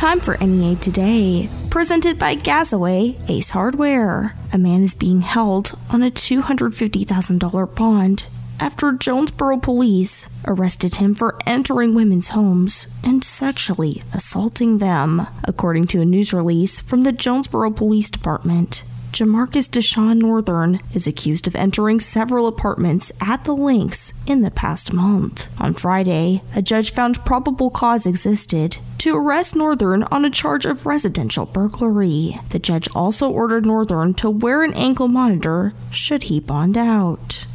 Time for NEA Today, presented by Gasaway Ace Hardware. A man is being held on a $250,000 bond after Jonesboro police arrested him for entering women's homes and sexually assaulting them, according to a news release from the Jonesboro Police Department. Jamarcus Deshawn Northern is accused of entering several apartments at the Links in the past month. On Friday, a judge found probable cause existed to arrest Northern on a charge of residential burglary. The judge also ordered Northern to wear an ankle monitor should he bond out.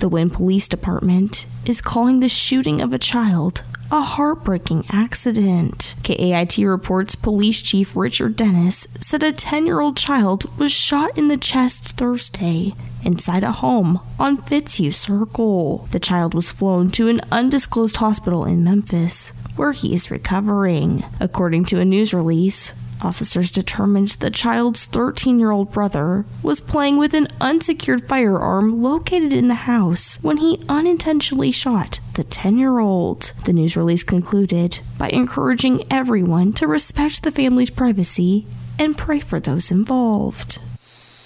The Wynne Police Department is calling the shooting of a child a heartbreaking accident. KAIT reports Police Chief Richard Dennis said a 10 year old child was shot in the chest Thursday inside a home on Fitzhugh Circle. The child was flown to an undisclosed hospital in Memphis, where he is recovering. According to a news release, Officers determined the child's 13 year old brother was playing with an unsecured firearm located in the house when he unintentionally shot the 10 year old. The news release concluded by encouraging everyone to respect the family's privacy and pray for those involved.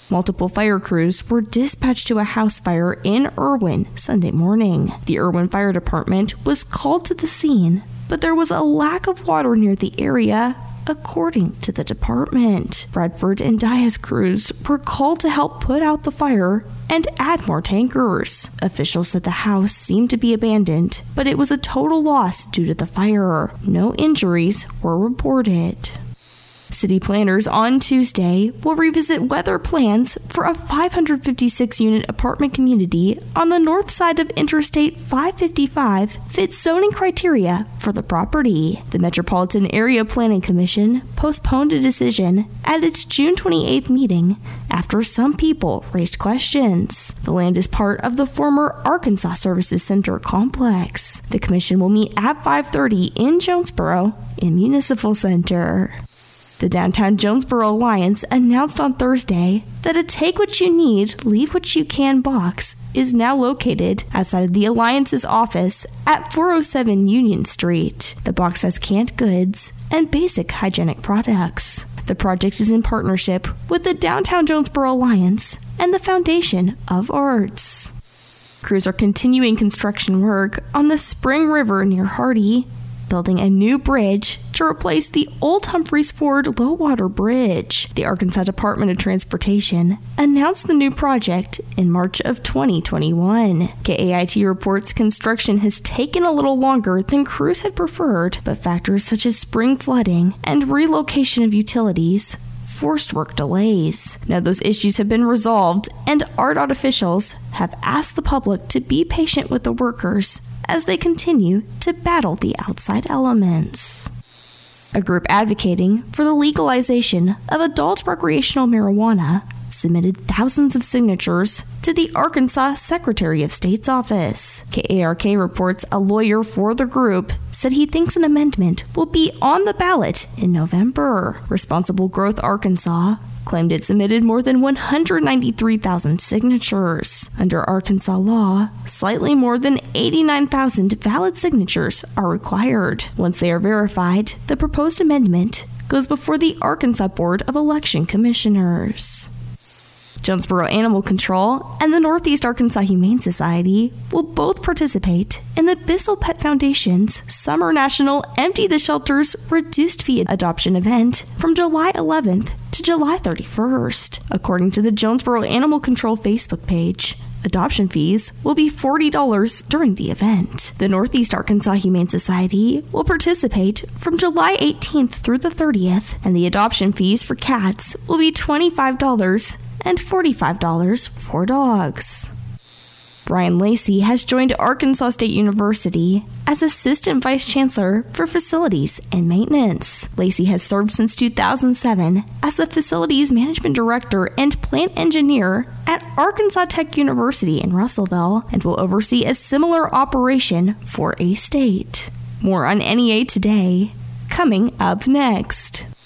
Multiple fire crews were dispatched to a house fire in Irwin Sunday morning. The Irwin Fire Department was called to the scene, but there was a lack of water near the area according to the department. Bradford and Diaz crews were called to help put out the fire and add more tankers. Officials said the house seemed to be abandoned, but it was a total loss due to the fire. No injuries were reported. City planners on Tuesday will revisit whether plans for a 556 unit apartment community on the north side of Interstate 555 fits zoning criteria for the property. The Metropolitan Area Planning Commission postponed a decision at its June 28th meeting after some people raised questions. The land is part of the former Arkansas Services Center complex. The commission will meet at 5:30 in Jonesboro in Municipal Center. The Downtown Jonesboro Alliance announced on Thursday that a Take What You Need, Leave What You Can box is now located outside of the Alliance's office at 407 Union Street. The box has canned goods and basic hygienic products. The project is in partnership with the Downtown Jonesboro Alliance and the Foundation of Arts. Crews are continuing construction work on the Spring River near Hardy building a new bridge to replace the old Humphreys Ford low water bridge. The Arkansas Department of Transportation announced the new project in March of 2021. KAIT reports construction has taken a little longer than crews had preferred, but factors such as spring flooding and relocation of utilities forced work delays. Now, those issues have been resolved, and ARDOT officials have asked the public to be patient with the workers as they continue to battle the outside elements. A group advocating for the legalization of adult recreational marijuana submitted thousands of signatures to the Arkansas Secretary of State's office. KARK reports a lawyer for the group said he thinks an amendment will be on the ballot in November. Responsible Growth Arkansas claimed it submitted more than 193,000 signatures. Under Arkansas law, slightly more than 89,000 valid signatures are required. Once they are verified, the proposed amendment goes before the Arkansas Board of Election Commissioners. Jonesboro Animal Control and the Northeast Arkansas Humane Society will both participate in the Bissell Pet Foundation's Summer National Empty the Shelters Reduced Fee Adoption event from July 11th to July 31st. According to the Jonesboro Animal Control Facebook page, Adoption fees will be $40 during the event. The Northeast Arkansas Humane Society will participate from July 18th through the 30th, and the adoption fees for cats will be $25 and $45 for dogs. Brian Lacey has joined Arkansas State University as Assistant Vice Chancellor for Facilities and Maintenance. Lacey has served since 2007 as the Facilities Management Director and Plant Engineer at Arkansas Tech University in Russellville and will oversee a similar operation for A State. More on NEA today, coming up next.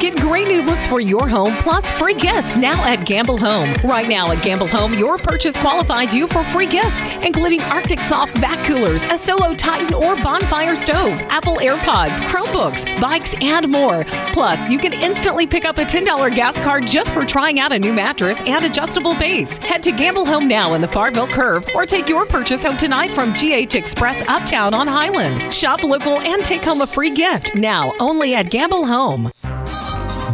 Get great new looks for your home plus free gifts now at Gamble Home. Right now at Gamble Home, your purchase qualifies you for free gifts, including Arctic Soft back coolers, a Solo Titan or Bonfire stove, Apple AirPods, Chromebooks, bikes, and more. Plus, you can instantly pick up a $10 gas card just for trying out a new mattress and adjustable base. Head to Gamble Home now in the Farville Curve or take your purchase home tonight from GH Express Uptown on Highland. Shop local and take home a free gift now only at Gamble Home.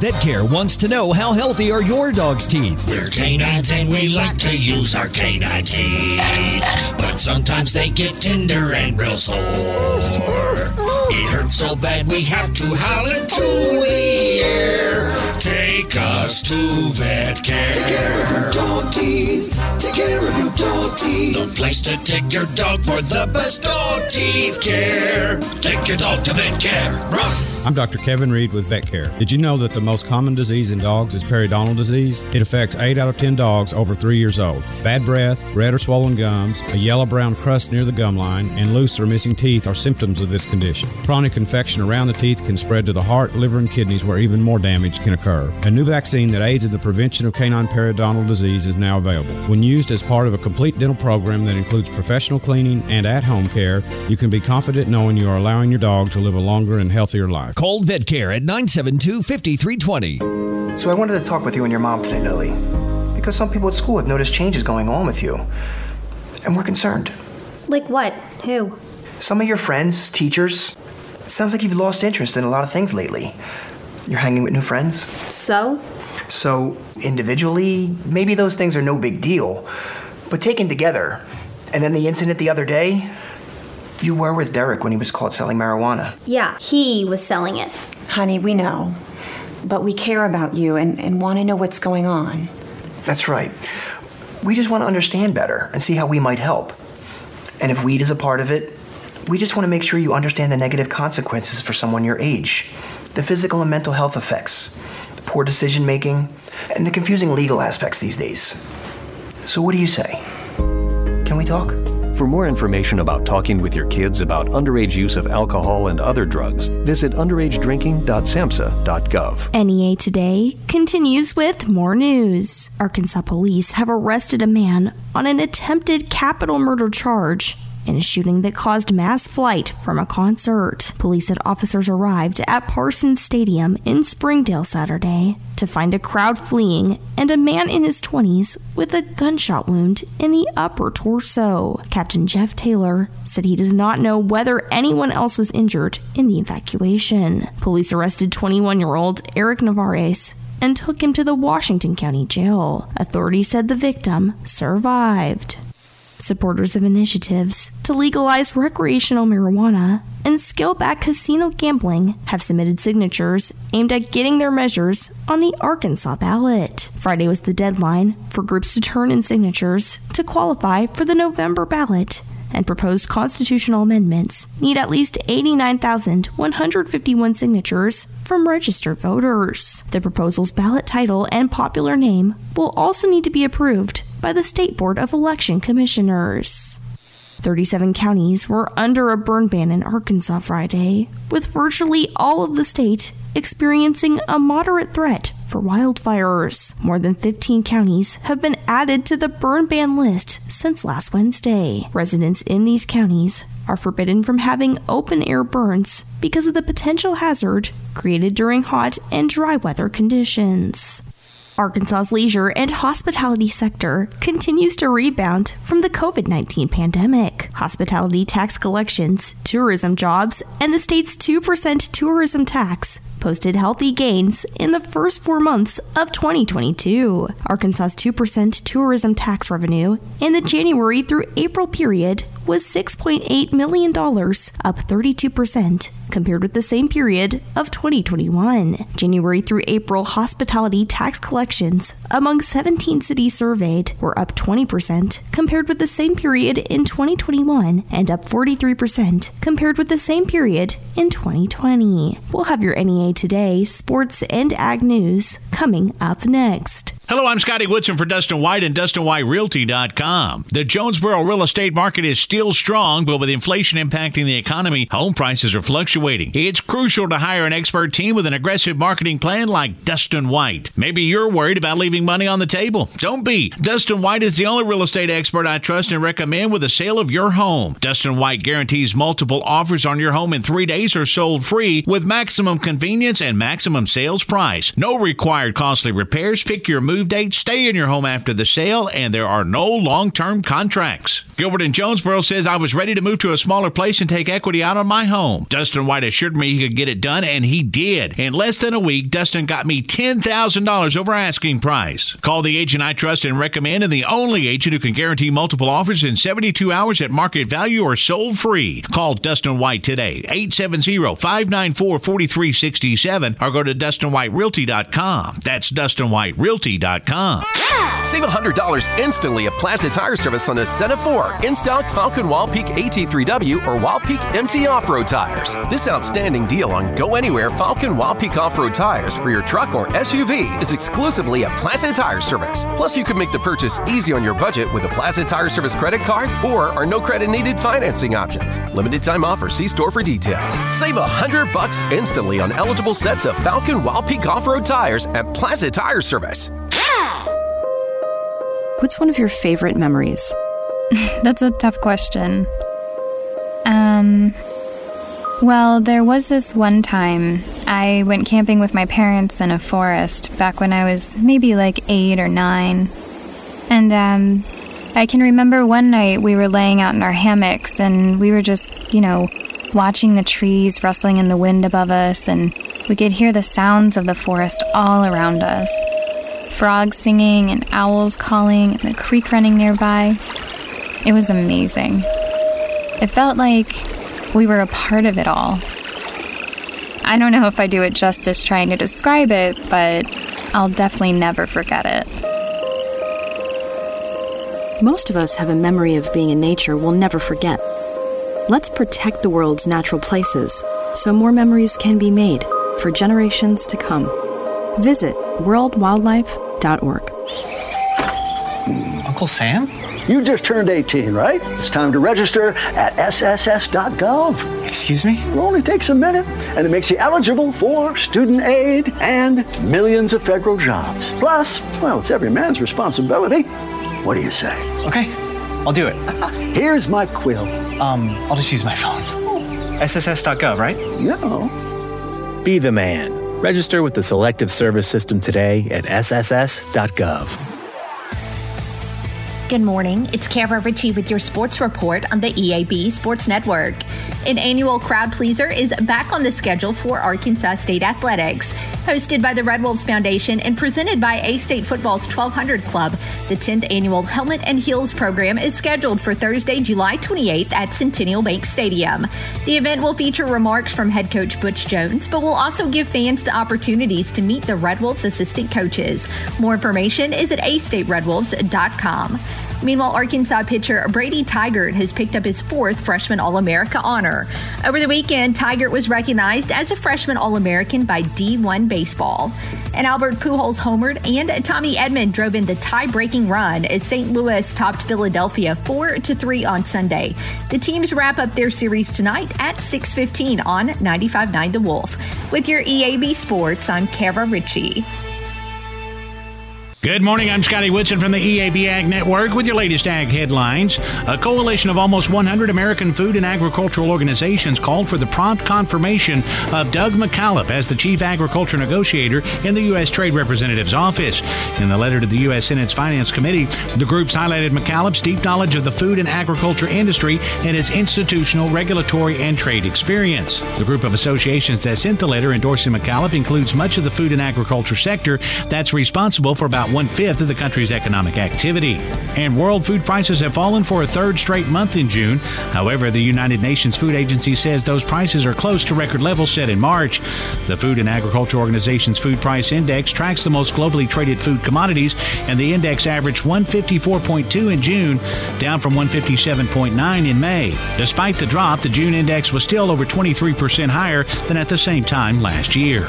VetCare wants to know how healthy are your dog's teeth. We're canines and we like to use our canine teeth. But sometimes they get tender and real sore. It hurts so bad we have to howl into the air. Take us to VetCare. Take care of your dog teeth. Take care of your dog teeth. The place to take your dog for the best dog teeth care. Take your dog to VetCare. Run! I'm Dr. Kevin Reed with Vet Care. Did you know that the most common disease in dogs is periodontal disease? It affects 8 out of 10 dogs over 3 years old. Bad breath, red or swollen gums, a yellow brown crust near the gum line, and loose or missing teeth are symptoms of this condition. Chronic infection around the teeth can spread to the heart, liver, and kidneys where even more damage can occur. A new vaccine that aids in the prevention of canine periodontal disease is now available. When used as part of a complete dental program that includes professional cleaning and at home care, you can be confident knowing you are allowing your dog to live a longer and healthier life. Call VetCare at 972 5320. So I wanted to talk with you and your mom today, Lily. Because some people at school have noticed changes going on with you. And we're concerned. Like what? Who? Some of your friends, teachers. It sounds like you've lost interest in a lot of things lately. You're hanging with new friends. So? So, individually, maybe those things are no big deal. But taken together, and then the incident the other day, you were with Derek when he was caught selling marijuana. Yeah, he was selling it. Honey, we know. But we care about you and, and want to know what's going on. That's right. We just want to understand better and see how we might help. And if weed is a part of it, we just want to make sure you understand the negative consequences for someone your age the physical and mental health effects, the poor decision making, and the confusing legal aspects these days. So, what do you say? Can we talk? For more information about talking with your kids about underage use of alcohol and other drugs, visit underagedrinking.samhsa.gov. NEA Today continues with more news. Arkansas police have arrested a man on an attempted capital murder charge in a shooting that caused mass flight from a concert. Police said officers arrived at Parsons Stadium in Springdale Saturday to find a crowd fleeing and a man in his 20s with a gunshot wound in the upper torso. Captain Jeff Taylor said he does not know whether anyone else was injured in the evacuation. Police arrested 21 year old Eric Navarez and took him to the Washington County Jail. Authorities said the victim survived. Supporters of initiatives to legalize recreational marijuana and scale back casino gambling have submitted signatures aimed at getting their measures on the Arkansas ballot. Friday was the deadline for groups to turn in signatures to qualify for the November ballot and proposed constitutional amendments need at least 89,151 signatures from registered voters. The proposal's ballot title and popular name will also need to be approved by the State Board of Election Commissioners. 37 counties were under a burn ban in Arkansas Friday, with virtually all of the state experiencing a moderate threat for wildfires. More than 15 counties have been added to the burn ban list since last Wednesday. Residents in these counties are forbidden from having open air burns because of the potential hazard created during hot and dry weather conditions. Arkansas's leisure and hospitality sector continues to rebound from the COVID 19 pandemic. Hospitality tax collections, tourism jobs, and the state's 2% tourism tax posted healthy gains in the first four months of 2022. Arkansas's 2% tourism tax revenue in the January through April period was $6.8 million, up 32% compared with the same period of 2021. January through April hospitality tax collections among 17 cities surveyed were up 20% compared with the same period in 2021 and up 43% compared with the same period in 2020. We'll have your NEA Today, sports, and ag news coming up next. Hello, I'm Scotty Woodson for Dustin White and DustinWhiteRealty.com. The Jonesboro real estate market is still strong, but with inflation impacting the economy, home prices are fluctuating. It's crucial to hire an expert team with an aggressive marketing plan like Dustin White. Maybe you're worried about leaving money on the table. Don't be. Dustin White is the only real estate expert I trust and recommend with the sale of your home. Dustin White guarantees multiple offers on your home in three days or sold free with maximum convenience and maximum sales price. No required costly repairs. Pick your move date, stay in your home after the sale, and there are no long term contracts. Gilbert in Jonesboro says, I was ready to move to a smaller place and take equity out on my home. Dustin White assured me he could get it done, and he did. In less than a week, Dustin got me $10,000 over asking price. Call the agent I trust and recommend, and the only agent who can guarantee multiple offers in 72 hours at market value or sold free. Call Dustin White today, 870 594 4367, or go to DustinWhiteRealty.com. That's DustinWhiteRealty.com. Save $100 instantly at Plaza Tire Service on the Sena 4, in stock Falken Wild Peak AT3W or Wild Peak MT off road tires. This outstanding deal on Go Anywhere Falken Wild Peak off road tires for your truck or SUV is exclusively at Plaza Tire Service. Plus, you can make the purchase easy on your budget with a Plaza Tire Service credit card or our no credit needed financing options. Limited time offer. See store for details. Save a hundred bucks instantly on eligible sets of Falken Wild Peak off road tires at Plaza Tire Service. What's one of your favorite memories? That's a tough question. Um, well, there was this one time I went camping with my parents in a forest back when I was maybe like eight or nine. And um, I can remember one night we were laying out in our hammocks and we were just, you know, watching the trees rustling in the wind above us, and we could hear the sounds of the forest all around us frogs singing and owls calling and the creek running nearby. It was amazing. It felt like we were a part of it all. I don't know if I do it justice trying to describe it, but I'll definitely never forget it. Most of us have a memory of being in nature we'll never forget. Let's protect the world's natural places so more memories can be made for generations to come. Visit worldwildlife.org. Uncle Sam? You just turned 18, right? It's time to register at sss.gov. Excuse me? It only takes a minute, and it makes you eligible for student aid and millions of federal jobs. Plus, well, it's every man's responsibility. What do you say? Okay, I'll do it. Here's my quill. Um, I'll just use my phone. SSS.gov, right? Yeah. Be the man. Register with the Selective Service System today at sss.gov. Good morning. It's Kara Ritchie with your sports report on the EAB Sports Network. An annual crowd pleaser is back on the schedule for Arkansas State Athletics. Hosted by the Red Wolves Foundation and presented by A State Football's 1200 Club, the 10th annual Helmet and Heels program is scheduled for Thursday, July 28th at Centennial Bank Stadium. The event will feature remarks from head coach Butch Jones, but will also give fans the opportunities to meet the Red Wolves assistant coaches. More information is at astateredwolves.com. Meanwhile, Arkansas pitcher Brady Tigert has picked up his fourth Freshman All America honor. Over the weekend, Tigert was recognized as a Freshman All American by D1 Baseball. And Albert Pujols homered, and Tommy Edman drove in the tie-breaking run as St. Louis topped Philadelphia 4 to 3 on Sunday. The teams wrap up their series tonight at 6:15 on 95.9 The Wolf. With your EAB Sports, I'm Kara Ritchie. Good morning. I'm Scotty Woodson from the EAB Ag Network with your latest ag headlines. A coalition of almost 100 American food and agricultural organizations called for the prompt confirmation of Doug McKalip as the chief agriculture negotiator in the U.S. Trade Representative's office. In the letter to the U.S. Senate's Finance Committee, the groups highlighted McKalip's deep knowledge of the food and agriculture industry and his institutional, regulatory, and trade experience. The group of associations that sent the letter endorsing McKalip includes much of the food and agriculture sector that's responsible for about one fifth of the country's economic activity. And world food prices have fallen for a third straight month in June. However, the United Nations Food Agency says those prices are close to record levels set in March. The Food and Agriculture Organization's Food Price Index tracks the most globally traded food commodities, and the index averaged 154.2 in June, down from 157.9 in May. Despite the drop, the June index was still over 23% higher than at the same time last year.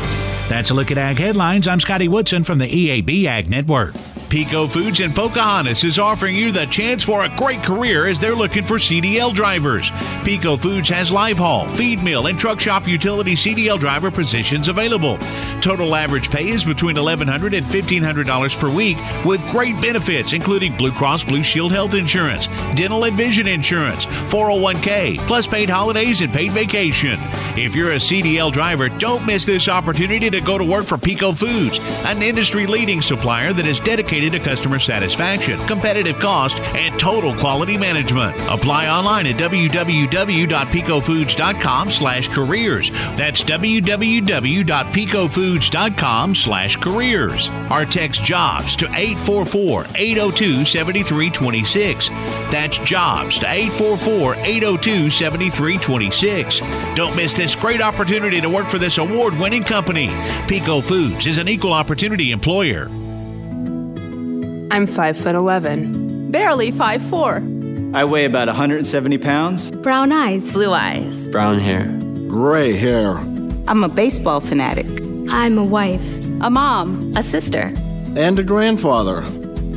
That's a look at Ag Headlines. I'm Scotty Woodson from the EAB Ag Network. Peco Foods in Pocahontas is offering you the chance for a great career as they're looking for CDL drivers. Peco Foods has live haul, feed mill, and truck shop utility CDL driver positions available. Total average pay is between $1,100 and $1,500 per week with great benefits, including Blue Cross Blue Shield health insurance, dental and vision insurance, 401k, plus paid holidays and paid vacation. If you're a CDL driver, don't miss this opportunity to go to work for Peco Foods, an industry leading supplier that is dedicated to customer satisfaction, competitive cost, and total quality management. Apply online at www.pecofoods.com slash careers. That's www.pecofoods.com slash careers. Or text jobs to 844-802-7326. That's jobs to 844-802-7326. Don't miss this great opportunity to work for this award-winning company. Peco Foods is an equal opportunity employer. I'm 5 foot 11. Barely 5 4. I weigh about 170 pounds. Brown eyes. Blue eyes. Brown hair. Gray hair. I'm a baseball fanatic. I'm a wife. A mom. A sister. And a grandfather.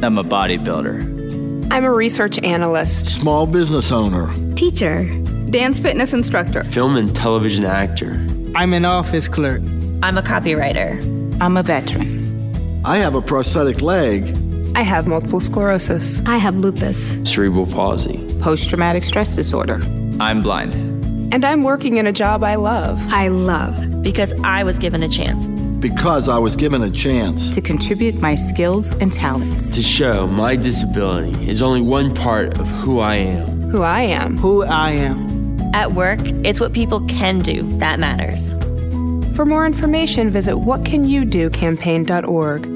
I'm a bodybuilder. I'm a research analyst. Small business owner. Teacher. Dance fitness instructor. Film and television actor. I'm an office clerk. I'm a copywriter. I'm a veteran. I have a prosthetic leg. I have multiple sclerosis. I have lupus. Cerebral palsy. Post traumatic stress disorder. I'm blind. And I'm working in a job I love. I love because I was given a chance. Because I was given a chance to contribute my skills and talents. To show my disability is only one part of who I am. Who I am. Who I am. At work, it's what people can do that matters. For more information, visit whatcanyoudocampaign.org.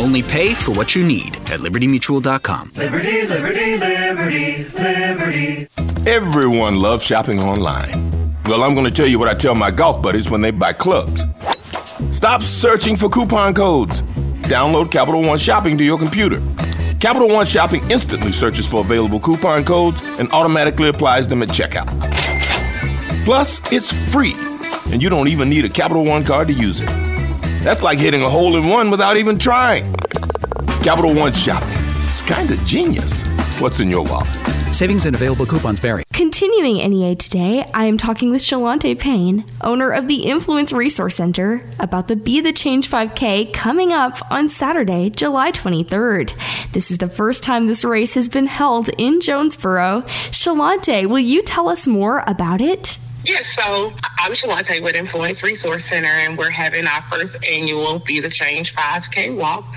Only pay for what you need at libertymutual.com. Liberty, liberty, liberty, liberty. Everyone loves shopping online. Well, I'm going to tell you what I tell my golf buddies when they buy clubs. Stop searching for coupon codes. Download Capital One Shopping to your computer. Capital One Shopping instantly searches for available coupon codes and automatically applies them at checkout. Plus, it's free, and you don't even need a Capital One card to use it. That's like hitting a hole in one without even trying. Capital One Shopping. It's kind of genius. What's in your wallet? Savings and available coupons vary. Continuing NEA today, I am talking with Shalante Payne, owner of the Influence Resource Center, about the Be the Change 5K coming up on Saturday, July 23rd. This is the first time this race has been held in Jonesboro. Shalante, will you tell us more about it? Yes, so I'm Shalante with Influence Resource Center, and we're having our first annual Be the Change 5K walk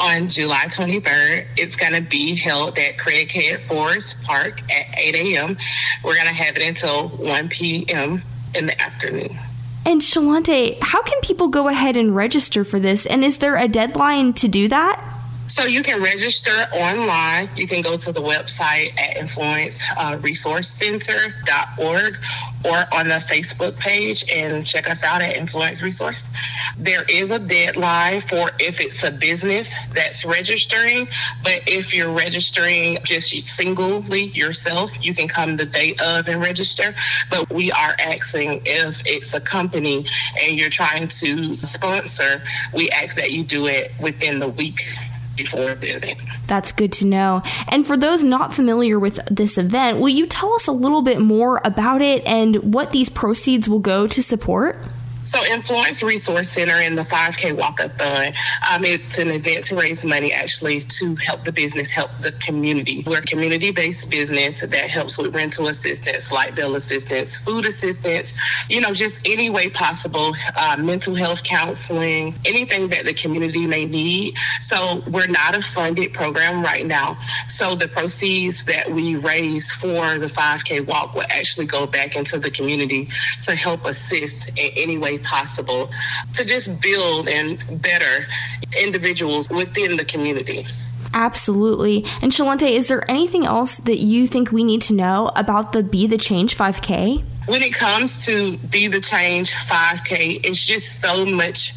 on July 23rd. It's going to be held at Craighead Forest Park at 8 a.m. We're going to have it until 1 p.m. in the afternoon. And Shalante, how can people go ahead and register for this? And is there a deadline to do that? So you can register online. You can go to the website at influenceresourcecenter.org or on the Facebook page and check us out at Influence Resource. There is a deadline for if it's a business that's registering, but if you're registering just singly yourself, you can come the day of and register. But we are asking if it's a company and you're trying to sponsor, we ask that you do it within the week before That's good to know. And for those not familiar with this event, will you tell us a little bit more about it and what these proceeds will go to support? So, Influence Resource Center and the 5K Walkathon, um, it's an event to raise money actually to help the business, help the community. We're a community based business that helps with rental assistance, light bill assistance, food assistance, you know, just any way possible, uh, mental health counseling, anything that the community may need. So, we're not a funded program right now. So, the proceeds that we raise for the 5K walk will actually go back into the community to help assist in any way possible to just build and better individuals within the community. Absolutely. And Shalante, is there anything else that you think we need to know about the Be the Change 5K? When it comes to Be the Change 5K, it's just so much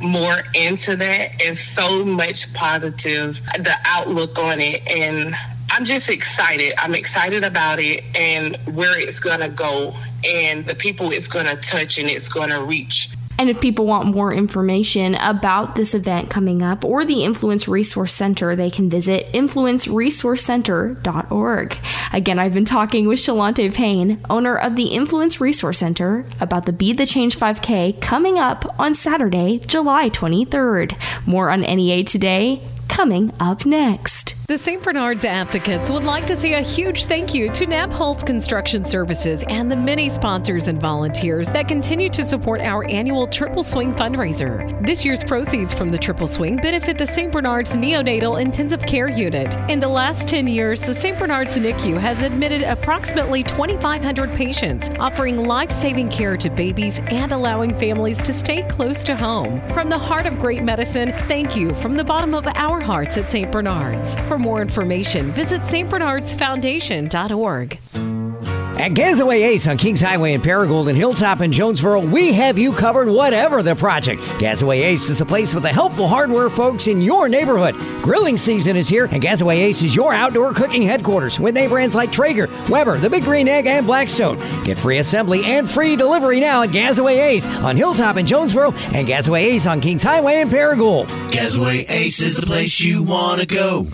more into that and so much positive, the outlook on it. And I'm just excited. I'm excited about it and where it's going to go and the people it's going to touch and it's going to reach. And if people want more information about this event coming up or the Influence Resource Center, they can visit influenceresourcecenter.org. Again, I've been talking with Shalante Payne, owner of the Influence Resource Center, about the Be the Change 5K coming up on Saturday, July 23rd. More on NEA today coming up next. The St. Bernard's Advocates would like to say a huge thank you to Nabholz Construction Services and the many sponsors and volunteers that continue to support our annual Triple Swing fundraiser. This year's proceeds from the Triple Swing benefit the St. Bernard's Neonatal Intensive Care Unit. In the last 10 years, the St. Bernard's NICU has admitted approximately 2,500 patients, offering life saving care to babies and allowing families to stay close to home. From the heart of great medicine, thank you from the bottom of our hearts at St. Bernard's. For more information, visit stbernardsfoundation.org. At Gasaway Ace on Kings Highway in Paragould and Hilltop in Jonesboro, we have you covered whatever the project. Gasaway Ace is the place with the helpful hardware folks in your neighborhood. Grilling season is here, and Gasaway Ace is your outdoor cooking headquarters with name brands like Traeger, Weber, The Big Green Egg, and Blackstone. Get free assembly and free delivery now at Gasaway Ace on Hilltop in Jonesboro and Gasaway Ace on Kings Highway in Paragould. Gasaway Ace is the place you want to go.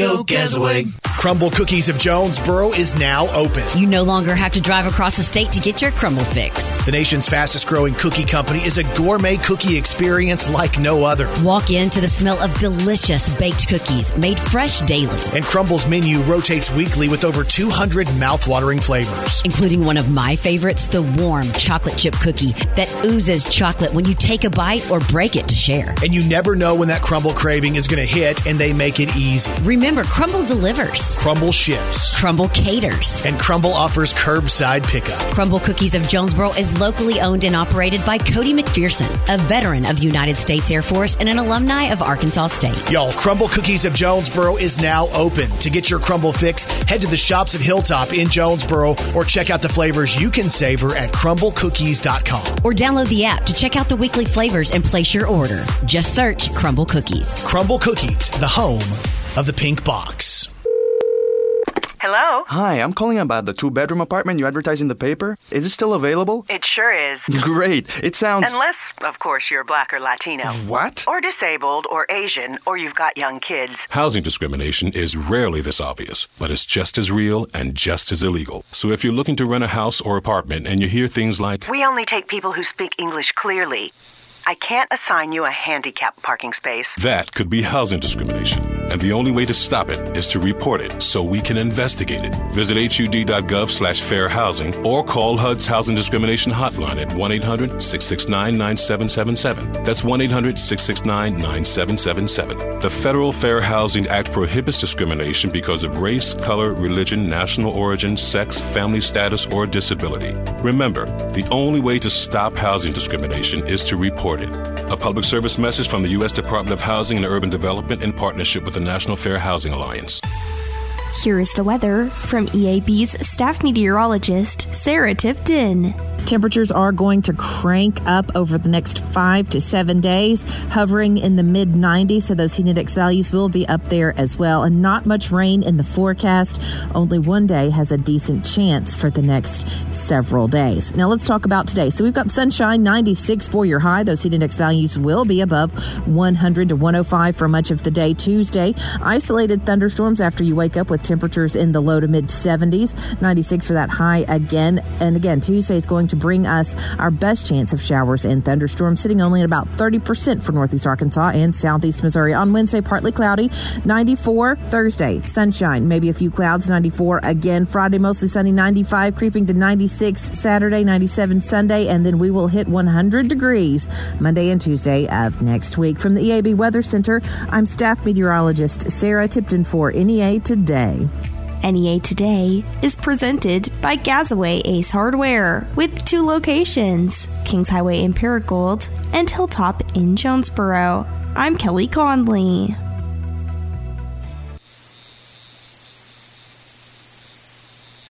Go Gasaway. Crumbl Cookies of Jonesboro is now open. You no longer have to drive across the state to get your crumble fix. The nation's fastest growing cookie company is a gourmet cookie experience like no other. Walk into the smell of delicious baked cookies made fresh daily. And Crumbl's menu rotates weekly with over 200 mouthwatering flavors, including one of my favorites, the warm chocolate chip cookie that oozes chocolate when you take a bite or break it to share. And you never know when that crumble craving is going to hit, and they make it easy. Remember, Crumbl delivers. Crumbl ships. Crumbl caters. And Crumbl offers curbside pickup. Crumbl Cookies of Jonesboro is locally owned and operated by Cody McPherson, a veteran of the United States Air Force and an alumni of Arkansas State. Y'all, Crumbl Cookies of Jonesboro is now open. To get your crumble fix, head to the shops at Hilltop in Jonesboro or check out the flavors you can savor at crumblcookies.com. Or download the app to check out the weekly flavors and place your order. Just search Crumbl Cookies. Crumbl Cookies, the home of the pink box. Hello? Hi, I'm calling about the two bedroom apartment you advertise in the paper. Is it still available? It sure is. Great. It sounds. Unless, of course, you're black or Latino. What? Or disabled or Asian or you've got young kids. Housing discrimination is rarely this obvious, but it's just as real and just as illegal. So if you're looking to rent a house or apartment and you hear things like, We only take people who speak English clearly. I can't assign you a handicap parking space. That could be housing discrimination. And the only way to stop it is to report it so we can investigate it. Visit hud.gov slash fair housing or call HUD's Housing Discrimination Hotline at 1 800 669 9777. That's 1 800 669 9777. The Federal Fair Housing Act prohibits discrimination because of race, color, religion, national origin, sex, family status, or disability. Remember, the only way to stop housing discrimination is to report A public service message from the U.S. Department of Housing and Urban Development in partnership with the National Fair Housing Alliance. Here is the weather from EAB's staff meteorologist, Sarah Tifton. Temperatures are going to crank up over the next five to seven days, hovering in the mid 90s. So those heat index values will be up there as well. And not much rain in the forecast. Only one day has a decent chance for the next several days. Now let's talk about today. So we've got sunshine, 96 for your high. Those heat index values will be above 100 to 105 for much of the day Tuesday. Isolated thunderstorms after you wake up with temperatures in the low to mid 70s. 96 for that high again. And again, Tuesday is going to bring us our best chance of showers and thunderstorms, sitting only at about 30% for northeast Arkansas and southeast Missouri. On Wednesday, partly cloudy, 94. Thursday, sunshine, maybe a few clouds, 94 again. Friday, mostly sunny, 95, creeping to 96. Saturday, 97 Sunday, and then we will hit 100 degrees Monday and Tuesday of next week. From the EAB Weather Center, I'm staff meteorologist Sarah Tipton for NEA Today. NEA Today is presented by Gasaway Ace Hardware with two locations Kings Highway in Paragould and Hilltop in Jonesboro. I'm Kelly Conley.